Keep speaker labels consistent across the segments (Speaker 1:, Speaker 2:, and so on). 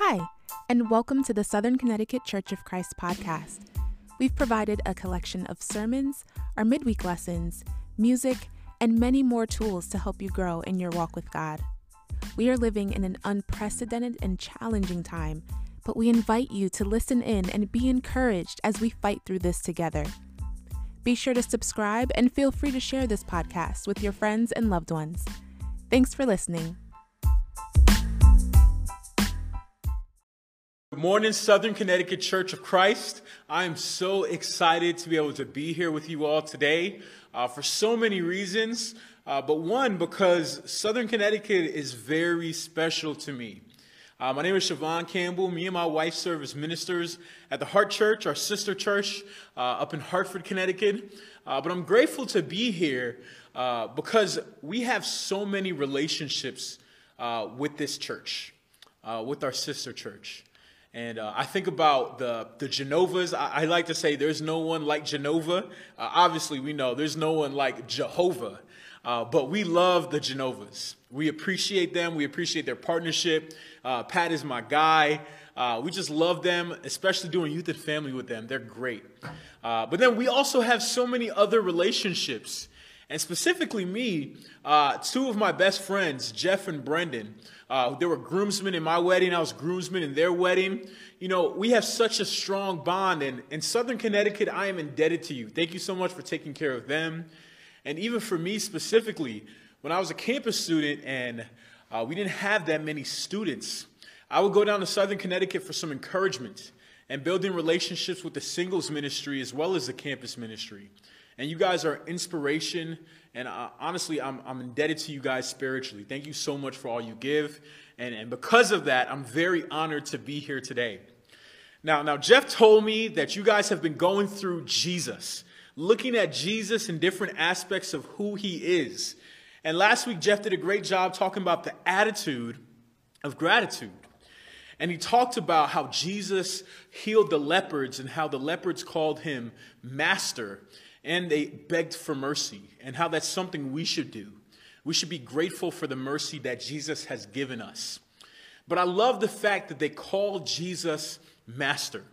Speaker 1: Hi, and welcome to the Southern Connecticut Church of Christ podcast. We've provided a collection of sermons, our midweek lessons, music, and many more tools to help you grow in your walk with God. We are living in an unprecedented and challenging time, but we invite you to listen in and be encouraged as we fight through this together. Be sure to subscribe and feel free to share this podcast with your friends and loved ones. Thanks for listening.
Speaker 2: Good morning, Southern Connecticut Church of Christ. I am so excited to be able to be here with you all today uh, for so many reasons. Uh, but one, because Southern Connecticut is very special to me. Uh, my name is Siobhan Campbell. Me and my wife serve as ministers at the Heart Church, our sister church uh, up in Hartford, Connecticut. Uh, but I'm grateful to be here uh, because we have so many relationships with this church, with our sister church. And uh, I think about the, the Genovas. I, I, like to say there's no one like Genova. Uh, obviously, we know there's no one like Jehovah. Uh, but we love the Genovas. We appreciate them. We appreciate their partnership. Uh, Pat is my guy. Uh, we just love them, especially doing youth and family with them. They're great. Uh, but then we also have so many other relationships. And specifically, me, two of my best friends, Jeff and Brendan, uh, there were groomsmen in my wedding. I was groomsmen in their wedding. You know, we have such a strong bond. And in Southern Connecticut, I am indebted to you. Thank you so much for taking care of them. And even for me specifically, when I was a campus student and uh, we didn't have that many students, I would go down to Southern Connecticut for some encouragement and building relationships with the singles ministry as well as the campus ministry. And you guys are inspiration and uh, honestly, I'm, I'm indebted to you guys spiritually. Thank you so much for all you give. And, and because of that, I'm very honored to be here today. Now, now, Jeff told me that you guys have been going through Jesus, looking at Jesus in different aspects of who he is. And last week, Jeff did a great job talking about the attitude of gratitude. And he talked about how Jesus healed the leopards and how the leopards called him master and they begged for mercy, and how that's something we should do. We should be grateful for the mercy that Jesus has given us. But I love the fact that they call Jesus Master.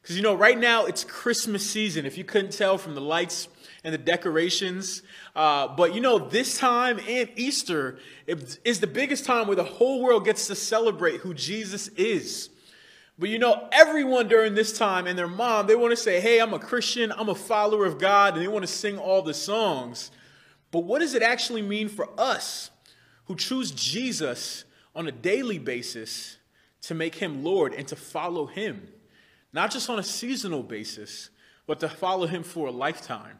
Speaker 2: Because, you know, right now it's Christmas season, if you couldn't tell from the lights and the decorations. Uh, but, you know, this time and Easter is the biggest time where the whole world gets to celebrate who Jesus is. But you know, everyone during this time and their mom, they want to say, hey, I'm a Christian, I'm a follower of God, and they want to sing all the songs. But what does it actually mean for us who choose Jesus on a daily basis to make him Lord and to follow him? Not just on a seasonal basis, but to follow him for a lifetime.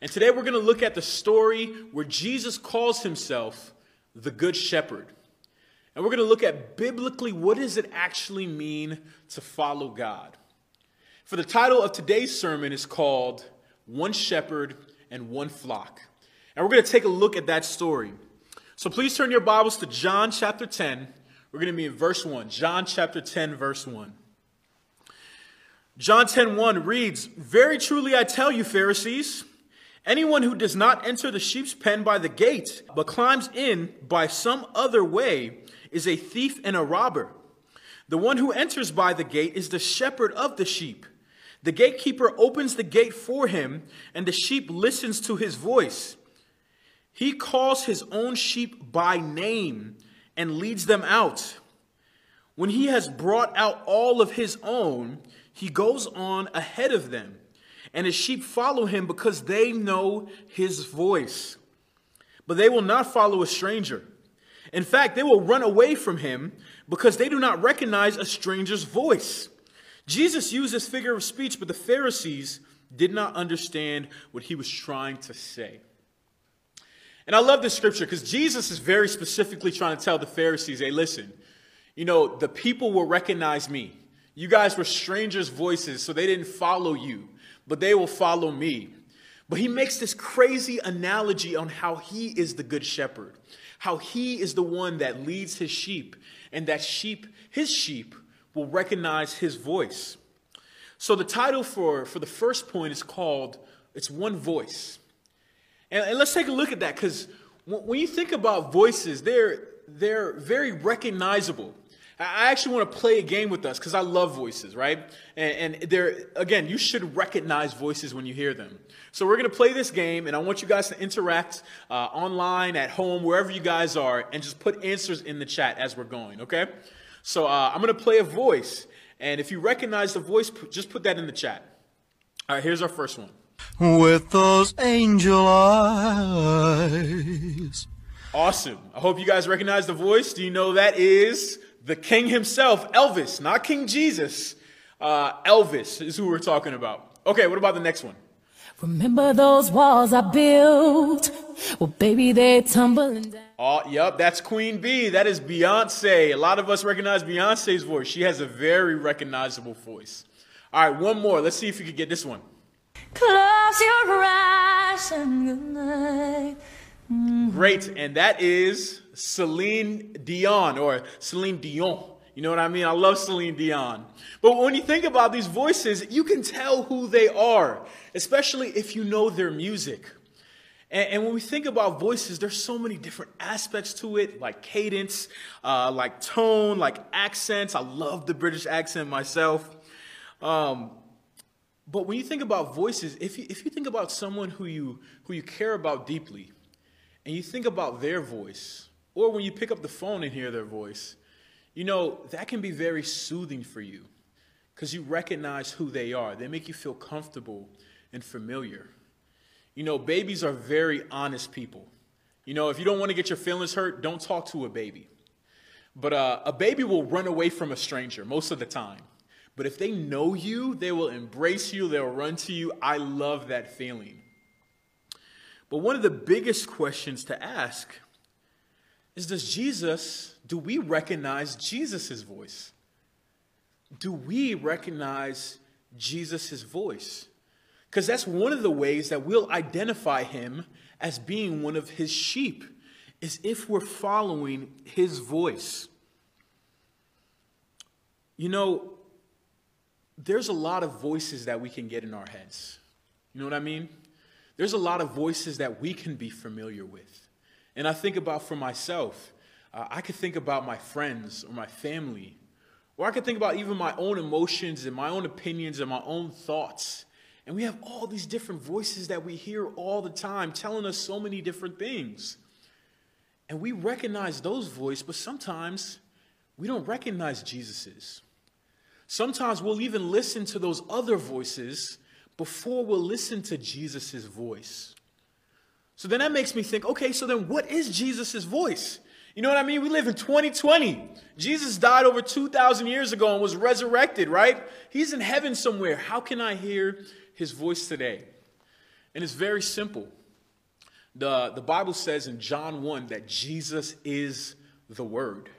Speaker 2: And today we're going to look at the story where Jesus calls himself the Good Shepherd. And we're going to look at biblically what does it actually mean to follow God. For the title of today's sermon is called One Shepherd and One Flock. And we're going to take a look at that story. So please turn your Bibles to John chapter 10. We're going to be in verse 1. John chapter 10 verse 1. John 10 1 reads, Very truly I tell you, Pharisees, anyone who does not enter the sheep's pen by the gate, but climbs in by some other way, is a thief and a robber. The one who enters by the gate is the shepherd of the sheep. The gatekeeper opens the gate for him, and the sheep listens to his voice. He calls his own sheep by name and leads them out. When he has brought out all of his own, he goes on ahead of them, and his sheep follow him because they know his voice. But they will not follow a stranger. In fact, they will run away from him because they do not recognize a stranger's voice. Jesus used this figure of speech, but the Pharisees did not understand what he was trying to say. And I love this scripture because Jesus is very specifically trying to tell the Pharisees hey, listen, you know, the people will recognize me. You guys were strangers' voices, so they didn't follow you, but they will follow me. But he makes this crazy analogy on how he is the good shepherd how he is the one that leads his sheep, and that sheep, his sheep, will recognize his voice. So the title for, for the first point is called It's One Voice. And, and let's take a look at that because when you think about voices, they're, they're very recognizable. I actually want to play a game with us because I love voices, right? And, and there, again, you should recognize voices when you hear them. So we're going to play this game, and I want you guys to interact uh, online, at home, wherever you guys are, and just put answers in the chat as we're going, okay? So uh, I'm going to play a voice, and if you recognize the voice, just put that in the chat. All right, here's our first one.
Speaker 3: With those angel eyes.
Speaker 2: Awesome. I hope you guys recognize the voice. Do you know that is the king himself, Elvis, not King Jesus. Uh, Elvis is who we're talking about. Okay, what about the next one?
Speaker 4: Remember those walls I built? Well, baby, they're tumbling down.
Speaker 2: Oh, yep, that's Queen Bee. That is Beyonce. A lot of us recognize Beyonce's voice. She has a very recognizable voice. All right, one more. Let's see if you can get this one.
Speaker 4: Close your eyes and good night.
Speaker 2: Great, and that is Celine Dion or Celine Dion. You know what I mean? I love Celine Dion. But when you think about these voices, you can tell who they are, especially if you know their music. And, and when we think about voices, there's so many different aspects to it, like cadence, uh, like tone, like accents. I love the British accent myself. Um, but when you think about voices, if you, if you think about someone who you, who you care about deeply, and you think about their voice, or when you pick up the phone and hear their voice, you know, that can be very soothing for you because you recognize who they are. They make you feel comfortable and familiar. You know, babies are very honest people. You know, if you don't want to get your feelings hurt, don't talk to a baby. But uh, a baby will run away from a stranger most of the time. But if they know you, they will embrace you, they'll run to you. I love that feeling. But one of the biggest questions to ask is Does Jesus, do we recognize Jesus' voice? Do we recognize Jesus' voice? Because that's one of the ways that we'll identify him as being one of his sheep, is if we're following his voice. You know, there's a lot of voices that we can get in our heads. You know what I mean? There's a lot of voices that we can be familiar with. And I think about for myself, uh, I could think about my friends or my family, or I could think about even my own emotions and my own opinions and my own thoughts. And we have all these different voices that we hear all the time telling us so many different things. And we recognize those voices, but sometimes we don't recognize Jesus's. Sometimes we'll even listen to those other voices before we'll listen to Jesus' voice. So then that makes me think okay, so then what is Jesus' voice? You know what I mean? We live in 2020. Jesus died over 2,000 years ago and was resurrected, right? He's in heaven somewhere. How can I hear his voice today? And it's very simple. The, the Bible says in John 1 that Jesus is the Word.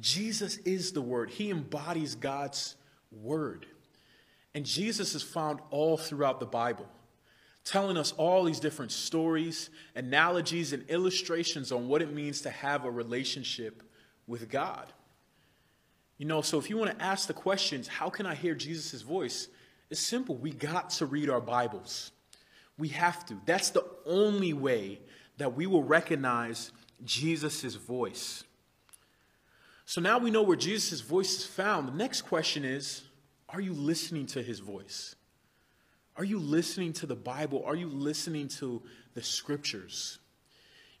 Speaker 2: Jesus is the Word, He embodies God's Word. And Jesus is found all throughout the Bible, telling us all these different stories, analogies, and illustrations on what it means to have a relationship with God. You know, so if you want to ask the questions, how can I hear Jesus' voice? It's simple. We got to read our Bibles. We have to. That's the only way that we will recognize Jesus' voice. So now we know where Jesus' voice is found. The next question is are you listening to his voice? Are you listening to the Bible? Are you listening to the scriptures?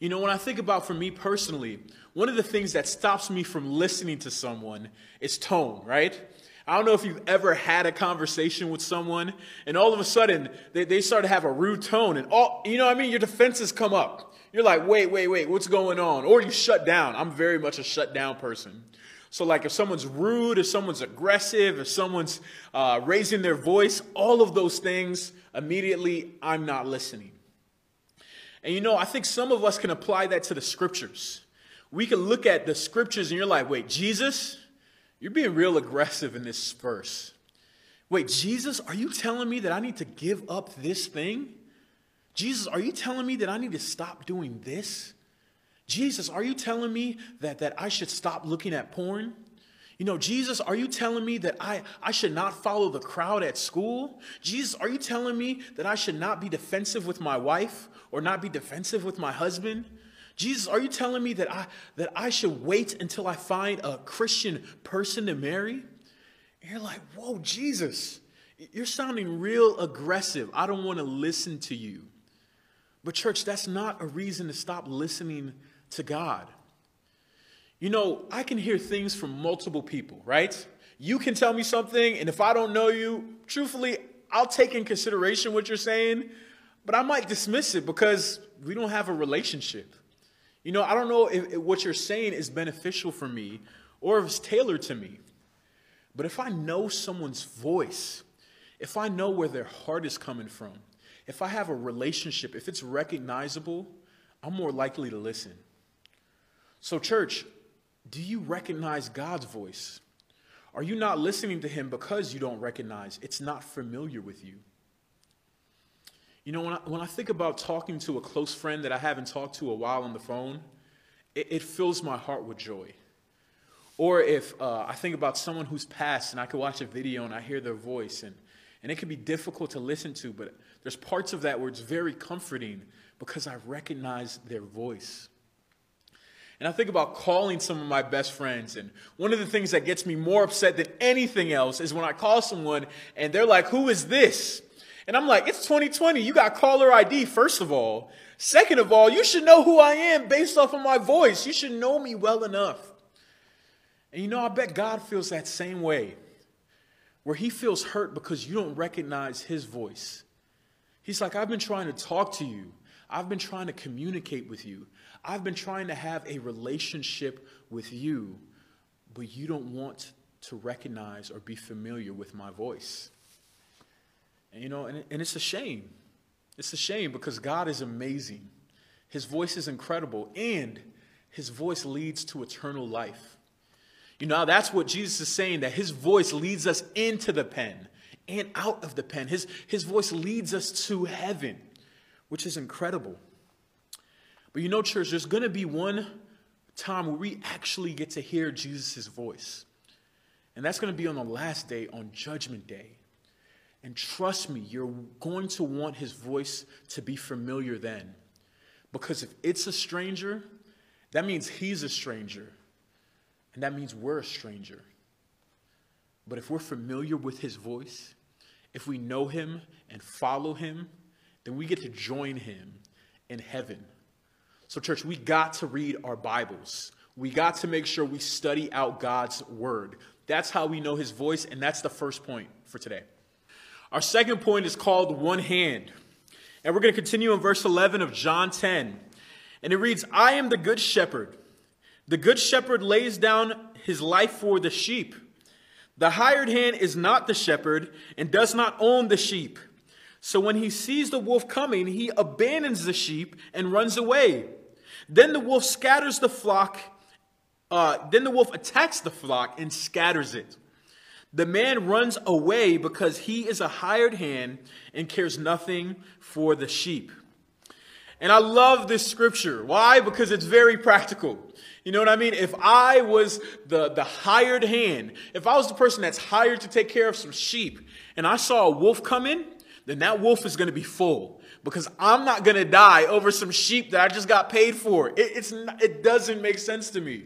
Speaker 2: You know, when I think about for me personally, one of the things that stops me from listening to someone is tone, right? I don't know if you've ever had a conversation with someone and all of a sudden they, they start to have a rude tone and all, you know what I mean? Your defenses come up. You're like, wait, wait, wait, what's going on? Or you shut down. I'm very much a shut down person. So, like, if someone's rude, if someone's aggressive, if someone's uh, raising their voice, all of those things, immediately, I'm not listening. And you know, I think some of us can apply that to the scriptures. We can look at the scriptures and you're like, wait, Jesus, you're being real aggressive in this verse. Wait, Jesus, are you telling me that I need to give up this thing? Jesus, are you telling me that I need to stop doing this? Jesus, are you telling me that, that I should stop looking at porn? You know, Jesus, are you telling me that I, I should not follow the crowd at school? Jesus, are you telling me that I should not be defensive with my wife or not be defensive with my husband? Jesus, are you telling me that I that I should wait until I find a Christian person to marry? And you're like, whoa, Jesus, you're sounding real aggressive. I don't want to listen to you. But, church, that's not a reason to stop listening to God. You know, I can hear things from multiple people, right? You can tell me something, and if I don't know you, truthfully, I'll take in consideration what you're saying, but I might dismiss it because we don't have a relationship. You know, I don't know if, if what you're saying is beneficial for me or if it's tailored to me. But if I know someone's voice, if I know where their heart is coming from, if I have a relationship, if it's recognizable, I'm more likely to listen. So, church, do you recognize God's voice? Are you not listening to Him because you don't recognize it's not familiar with you? You know, when I, when I think about talking to a close friend that I haven't talked to a while on the phone, it, it fills my heart with joy. Or if uh, I think about someone who's passed and I could watch a video and I hear their voice, and, and it can be difficult to listen to, but there's parts of that where it's very comforting because I recognize their voice. And I think about calling some of my best friends, and one of the things that gets me more upset than anything else is when I call someone and they're like, Who is this? And I'm like, It's 2020. You got caller ID, first of all. Second of all, you should know who I am based off of my voice. You should know me well enough. And you know, I bet God feels that same way, where he feels hurt because you don't recognize his voice. He's like, I've been trying to talk to you, I've been trying to communicate with you, I've been trying to have a relationship with you, but you don't want to recognize or be familiar with my voice. And you know, and, and it's a shame. It's a shame because God is amazing. His voice is incredible, and his voice leads to eternal life. You know, that's what Jesus is saying that his voice leads us into the pen and out of the pen. His, his voice leads us to heaven, which is incredible. But you know, church, there's going to be one time where we actually get to hear Jesus' voice. And that's going to be on the last day, on Judgment Day. And trust me, you're going to want his voice to be familiar then. Because if it's a stranger, that means he's a stranger. And that means we're a stranger. But if we're familiar with his voice, if we know him and follow him, then we get to join him in heaven. So, church, we got to read our Bibles. We got to make sure we study out God's word. That's how we know his voice, and that's the first point for today. Our second point is called one hand. And we're going to continue in verse 11 of John 10. And it reads, I am the good shepherd. The good shepherd lays down his life for the sheep. The hired hand is not the shepherd and does not own the sheep. So when he sees the wolf coming, he abandons the sheep and runs away. Then the wolf scatters the flock. Uh, then the wolf attacks the flock and scatters it. The man runs away because he is a hired hand and cares nothing for the sheep. And I love this scripture. Why? Because it's very practical. You know what I mean? If I was the, the hired hand, if I was the person that's hired to take care of some sheep, and I saw a wolf come in, then that wolf is going to be full because I'm not going to die over some sheep that I just got paid for. It, it's not, it doesn't make sense to me.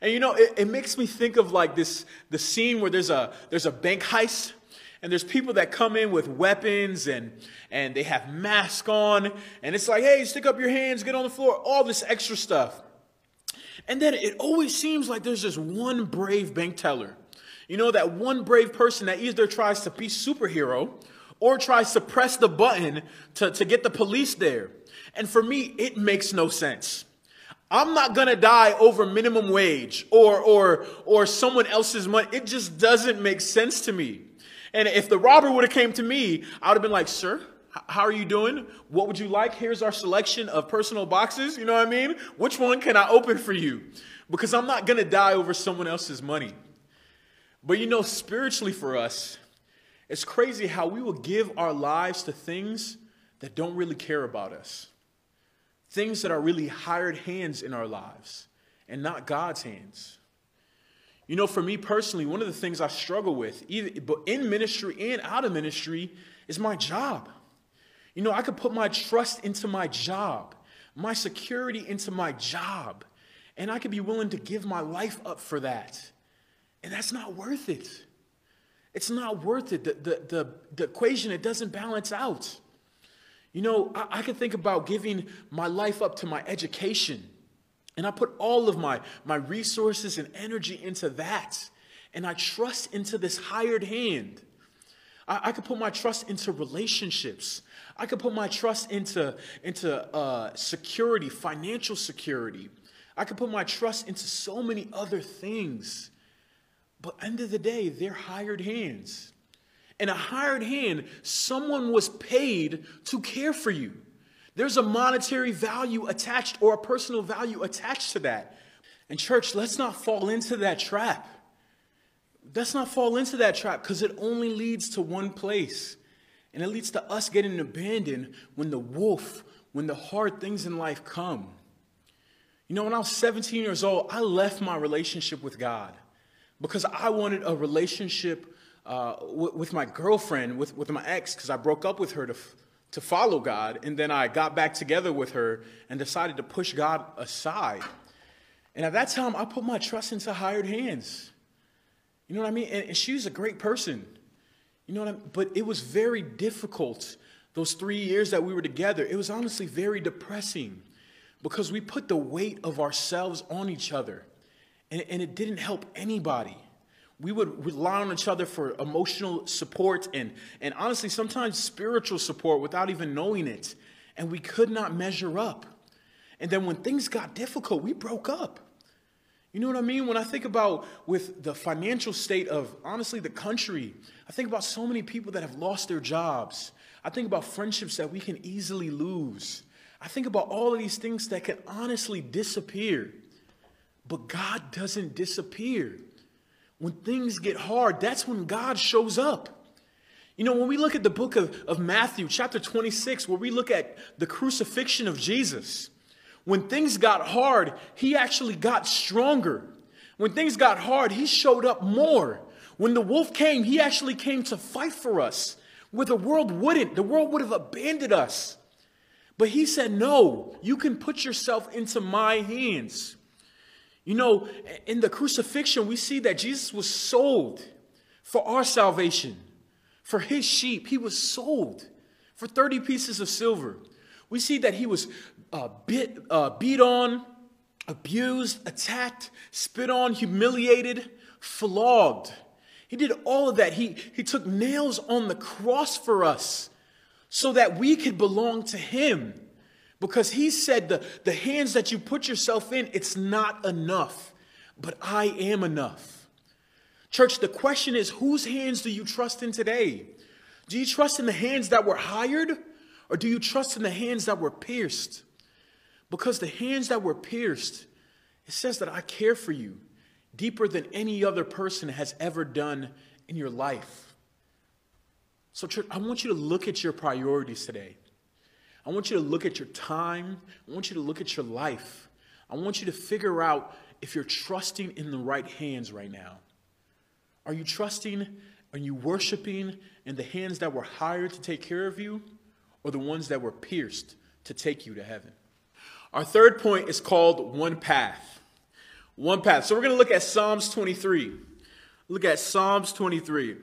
Speaker 2: And you know, it, it makes me think of like this the scene where there's a there's a bank heist and there's people that come in with weapons and and they have masks on and it's like, "Hey, stick up your hands, get on the floor," all this extra stuff. And then it always seems like there's just one brave bank teller. You know, that one brave person that either tries to be superhero or tries to press the button to, to get the police there. And for me, it makes no sense. I'm not gonna die over minimum wage or or or someone else's money. It just doesn't make sense to me. And if the robber would have came to me, I would have been like, sir, how are you doing? What would you like? Here's our selection of personal boxes. You know what I mean? Which one can I open for you? Because I'm not to die over someone else's money. But you know, spiritually for us, it's crazy how we will give our lives to things that don't really care about us, things that are really hired hands in our lives and not God's hands. You know, for me personally, one of the things I struggle with, either in ministry and out of ministry, is my job. You know, I could put my trust into my job, my security into my job. And I could be willing to give my life up for that. And that's not worth it. It's not worth it. The, the, the, the equation, it doesn't balance out. You know, I, I can think about giving my life up to my education. And I put all of my, my resources and energy into that. And I trust into this hired hand. I, I could put my trust into relationships. I could put my trust into, into uh, security, financial security. I could put my trust into so many other things. But end of the day, they're hired hands. And a hired hand, someone was paid to care for you. There's a monetary value attached or a personal value attached to that. And church, let's not fall into that trap. Let's not fall into that trap because it only leads to one place. And it leads to us getting abandoned when the wolf, when the hard things in life come. You know, when I was 17 years old, I left my relationship with God because I wanted a relationship uh, with, with, my girlfriend, with, with my ex, because I broke up with her to, to follow God. And then I got back together with her and decided to push God aside. And at that time, I put my trust into hired hands. You know what I mean? And, and she was a great person. You know what I mean? But it was very difficult those three years that we were together. It was honestly very depressing because we put the weight of ourselves on each other and, and it didn't help anybody. We would rely on each other for emotional support and, and honestly, sometimes spiritual support without even knowing it. And we could not measure up. And then when things got difficult, we broke up. You know what I mean? When I think about with the financial state of honestly the country, I think about so many people that have lost their jobs. I think about friendships that we can easily lose. I think about all of these things that can honestly disappear. But God doesn't disappear. When things get hard, that's when God shows up. You know, when we look at the book of, of Matthew, chapter 26, where we look at the crucifixion of Jesus, when things got hard, he actually got stronger. When things got hard, he showed up more. When the wolf came, he actually came to fight for us, where the world wouldn't. The world would have abandoned us. But he said, No, you can put yourself into my hands. You know, in the crucifixion, we see that Jesus was sold for our salvation, for his sheep. He was sold for 30 pieces of silver. We see that he was uh, bit, uh, beat on, abused, attacked, spit on, humiliated, flogged. He did all of that. He, he took nails on the cross for us so that we could belong to Him. Because He said, the, the hands that you put yourself in, it's not enough, but I am enough. Church, the question is whose hands do you trust in today? Do you trust in the hands that were hired, or do you trust in the hands that were pierced? Because the hands that were pierced, it says that I care for you deeper than any other person has ever done in your life. So, church, I want you to look at your priorities today. I want you to look at your time. I want you to look at your life. I want you to figure out if you're trusting in the right hands right now. Are you trusting, are you worshiping in the hands that were hired to take care of you or the ones that were pierced to take you to heaven? Our third point is called one path. One path. So we're going to look at Psalms 23. Look at Psalms 23.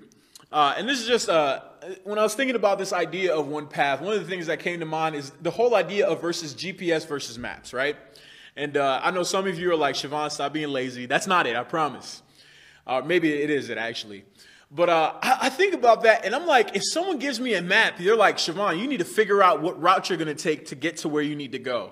Speaker 2: Uh, and this is just, uh, when I was thinking about this idea of one path, one of the things that came to mind is the whole idea of versus GPS versus maps, right? And uh, I know some of you are like, Siobhan, stop being lazy. That's not it, I promise. Uh, maybe it is it actually. But uh, I, I, think about that, and I'm like, if someone gives me a map, they're like, Siobhan, you need to figure out what route you're going to take to get to where you need to go.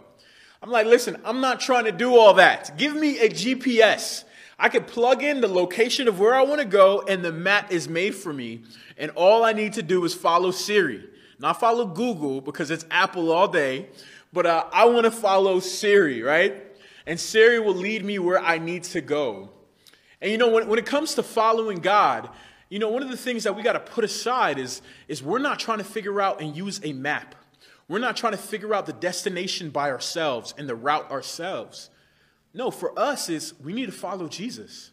Speaker 2: I'm like, listen, I'm not trying to do all that. Give me a GPS. I could plug in the location of where I want to go, and the map is made for me. And all I need to do is follow Siri. Not follow Google because it's Apple all day, but uh, I want to follow Siri, right? And Siri will lead me where I need to go. And you know, when, when it comes to following God, you know, one of the things that we got to put aside is, is we're not trying to figure out and use a map. We're not trying to figure out the destination by ourselves and the route ourselves. No, for us is we need to follow Jesus.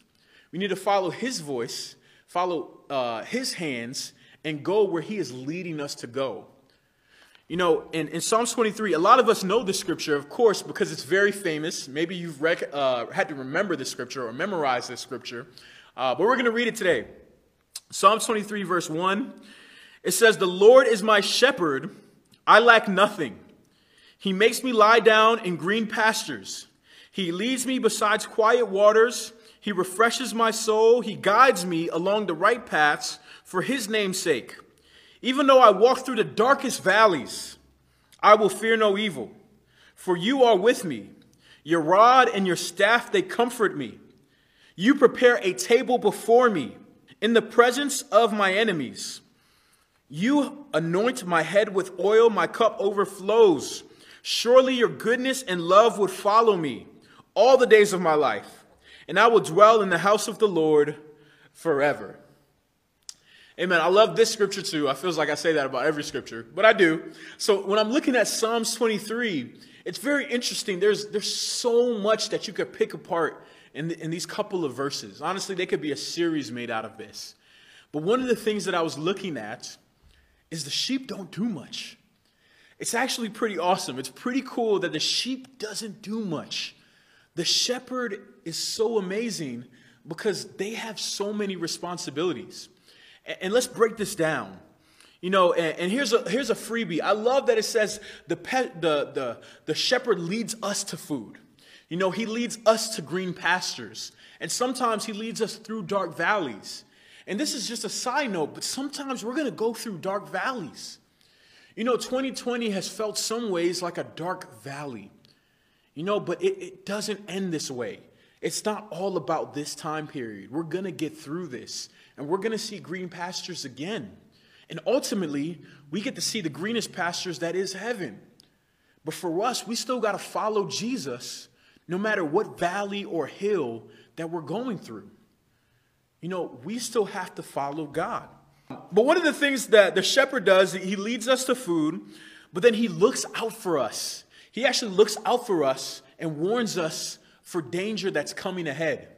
Speaker 2: We need to follow his voice, follow uh, his hands, and go where he is leading us to go. You know, in, in Psalms 23, a lot of us know the scripture, of course, because it's very famous. Maybe you've rec- uh, had to remember the scripture or memorize the scripture. Uh, but we're going to read it today. Psalms 23, verse 1. It says, The Lord is my shepherd, I lack nothing. He makes me lie down in green pastures. He leads me beside quiet waters. He refreshes my soul. He guides me along the right paths for his name's sake. Even though I walk through the darkest valleys, I will fear no evil, for you are with me. Your rod and your staff, they comfort me. You prepare a table before me in the presence of my enemies. You anoint my head with oil, my cup overflows. Surely your goodness and love would follow me all the days of my life, and I will dwell in the house of the Lord forever. Amen. I love this scripture too. I feels like I say that about every scripture, but I do. So when I'm looking at Psalms 23, it's very interesting. There's there's so much that you could pick apart in, the, in these couple of verses. Honestly, they could be a series made out of this. But one of the things that I was looking at is the sheep don't do much. It's actually pretty awesome. It's pretty cool that the sheep doesn't do much. The shepherd is so amazing because they have so many responsibilities. And let's break this down. You know, and, and, here's a here's a freebie. I love that it says the pet the the the shepherd leads us to food. You know, he leads us to green pastures. And sometimes he leads us through dark valleys. And this is just a side note, but sometimes we're gonna go through dark valleys. You know, 2020 has felt some ways like a dark valley. You know, but it, it doesn't end this way. It's not all about this time period. We're gonna get through this and we're going to see green pastures again. And ultimately, we get to see the greenest pastures that is heaven. But for us, we still got to follow Jesus no matter what valley or hill that we're going through. You know, we still have to follow God. But one of the things that the shepherd does, he leads us to food, but then he looks out for us. He actually looks out for us and warns us for danger that's coming ahead.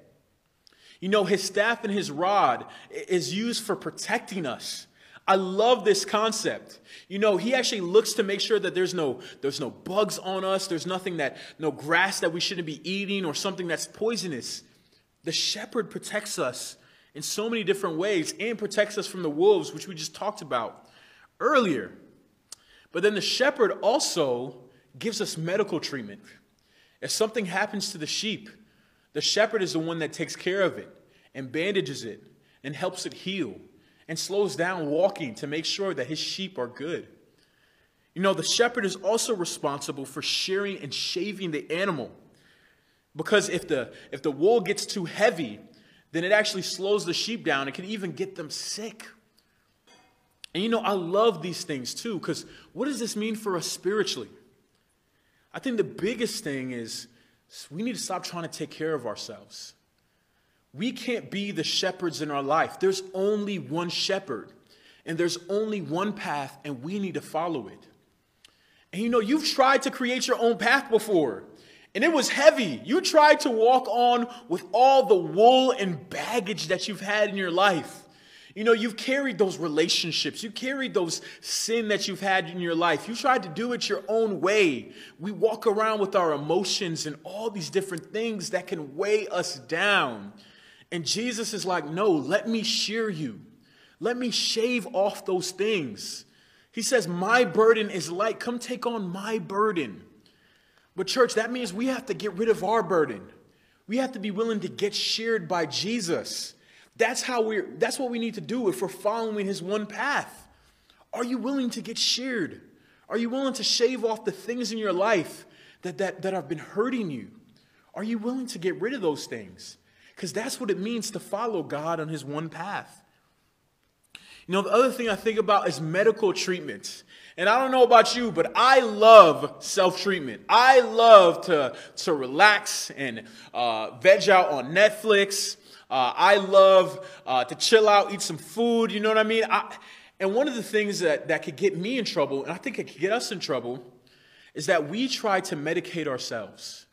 Speaker 2: You know, his staff and his rod is used for protecting us. I love this concept. You know, he actually looks to make sure that there's no there's no bugs on us, there's nothing that no grass that we shouldn't be eating or something that's poisonous. The shepherd protects us in so many different ways and protects us from the wolves, which we just talked about earlier. But then the shepherd also gives us medical treatment. If something happens to the sheep, the shepherd is the one that takes care of it and bandages it and helps it heal and slows down walking to make sure that his sheep are good. You know, the shepherd is also responsible for shearing and shaving the animal. Because if the, if the wool gets too heavy, then it actually slows the sheep down. It can even get them sick. And you know, I love these things too, because what does this mean for us spiritually? I think the biggest thing is we need to stop trying to take care of ourselves. We can't be the shepherds in our life. There's only one shepherd, and there's only one path, and we need to follow it. And you know, you've tried to create your own path before, and it was heavy. You tried to walk on with all the wool and baggage that you've had in your life. You know, you've carried those relationships. You carried those sin that you've had in your life. You tried to do it your own way. We walk around with our emotions and all these different things that can weigh us down. And Jesus is like, no, let me shear you. Let me shave off those things. He says, my burden is light. Come take on my burden. But, church, that means we have to get rid of our burden. We have to be willing to get sheared by Jesus. That's how we're that's what we need to do if we're following his one path. Are you willing to get sheared? Are you willing to shave off the things in your life that, that, that have been hurting you? Are you willing to get rid of those things? Because that's what it means to follow God on his one path. You know, the other thing I think about is medical treatment. And I don't know about you, but I love self treatment. I love to, to relax and uh, veg out on Netflix. Uh, I love uh, to chill out, eat some food. You know what I mean? I, and one of the things that, that could get me in trouble, and I think it could get us in trouble, is that we try to medicate ourselves.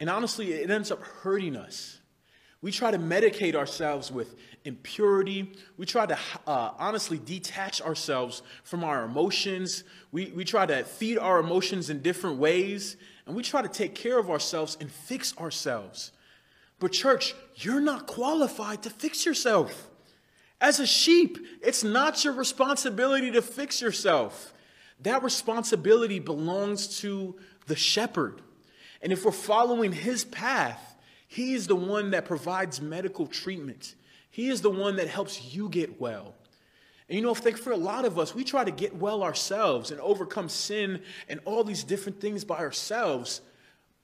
Speaker 2: And honestly, it ends up hurting us. We try to medicate ourselves with impurity. We try to uh, honestly detach ourselves from our emotions. We, we try to feed our emotions in different ways. And we try to take care of ourselves and fix ourselves. But, church, you're not qualified to fix yourself. As a sheep, it's not your responsibility to fix yourself. That responsibility belongs to the shepherd. And if we're following his path, he is the one that provides medical treatment. He is the one that helps you get well. And you know, I think for a lot of us, we try to get well ourselves and overcome sin and all these different things by ourselves.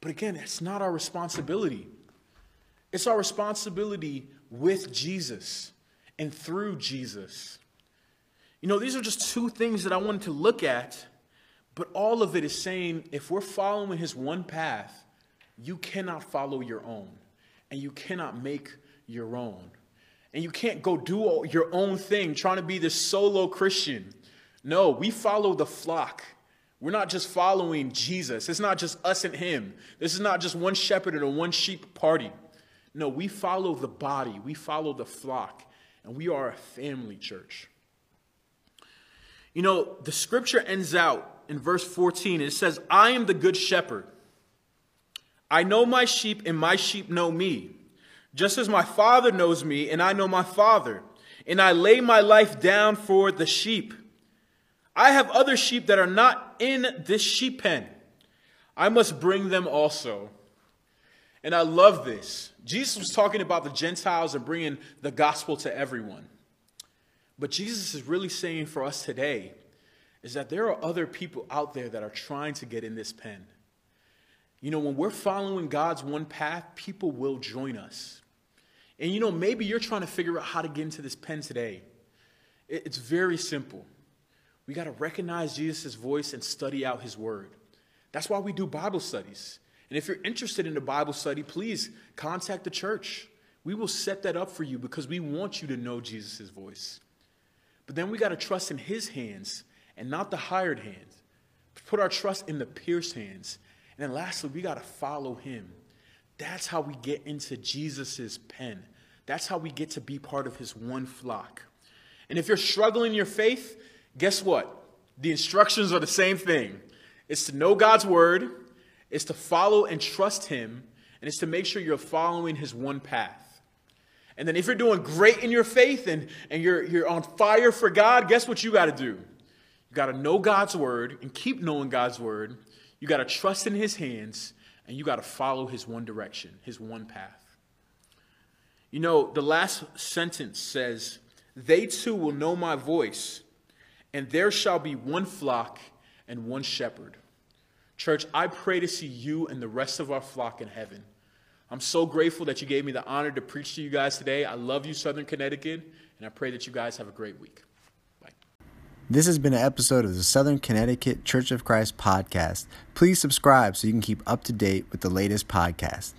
Speaker 2: But again, it's not our responsibility. It's our responsibility with Jesus and through Jesus. You know, these are just two things that I wanted to look at, but all of it is saying if we're following his one path, you cannot follow your own, and you cannot make your own. And you can't go do your own thing trying to be this solo Christian. No, we follow the flock. We're not just following Jesus. It's not just us and him. This is not just one shepherd and a one sheep party. No, we follow the body, we follow the flock, and we are a family church. You know, the scripture ends out in verse 14. It says, I am the good shepherd. I know my sheep, and my sheep know me, just as my Father knows me, and I know my Father, and I lay my life down for the sheep. I have other sheep that are not in this sheep pen. I must bring them also. And I love this. Jesus was talking about the Gentiles and bringing the gospel to everyone. But Jesus is really saying for us today is that there are other people out there that are trying to get in this pen. You know, when we're following God's one path, people will join us. And you know, maybe you're trying to figure out how to get into this pen today. It's very simple. We got to recognize Jesus' voice and study out his word. That's why we do Bible studies. And if you're interested in a Bible study, please contact the church. We will set that up for you because we want you to know Jesus' voice. But then we got to trust in his hands and not the hired hands. Put our trust in the pierced hands. And then lastly, we got to follow him. That's how we get into Jesus' pen. That's how we get to be part of his one flock. And if you're struggling in your faith, guess what? The instructions are the same thing. It's to know God's word, it's to follow and trust him, and it's to make sure you're following his one path. And then if you're doing great in your faith and, and you're, you're on fire for God, guess what you got to do? You got to know God's word and keep knowing God's word. You got to trust in his hands and you got to follow his one direction, his one path. You know, the last sentence says, They too will know my voice, and there shall be one flock and one shepherd. Church, I pray to see you and the rest of our flock in heaven. I'm so grateful that you gave me the honor to preach to you guys today. I love you, Southern Connecticut, and I pray that you guys have a great week. Bye.
Speaker 5: This has been an episode of the Southern Connecticut Church of Christ podcast. Please subscribe so you can keep up to date with the latest podcast.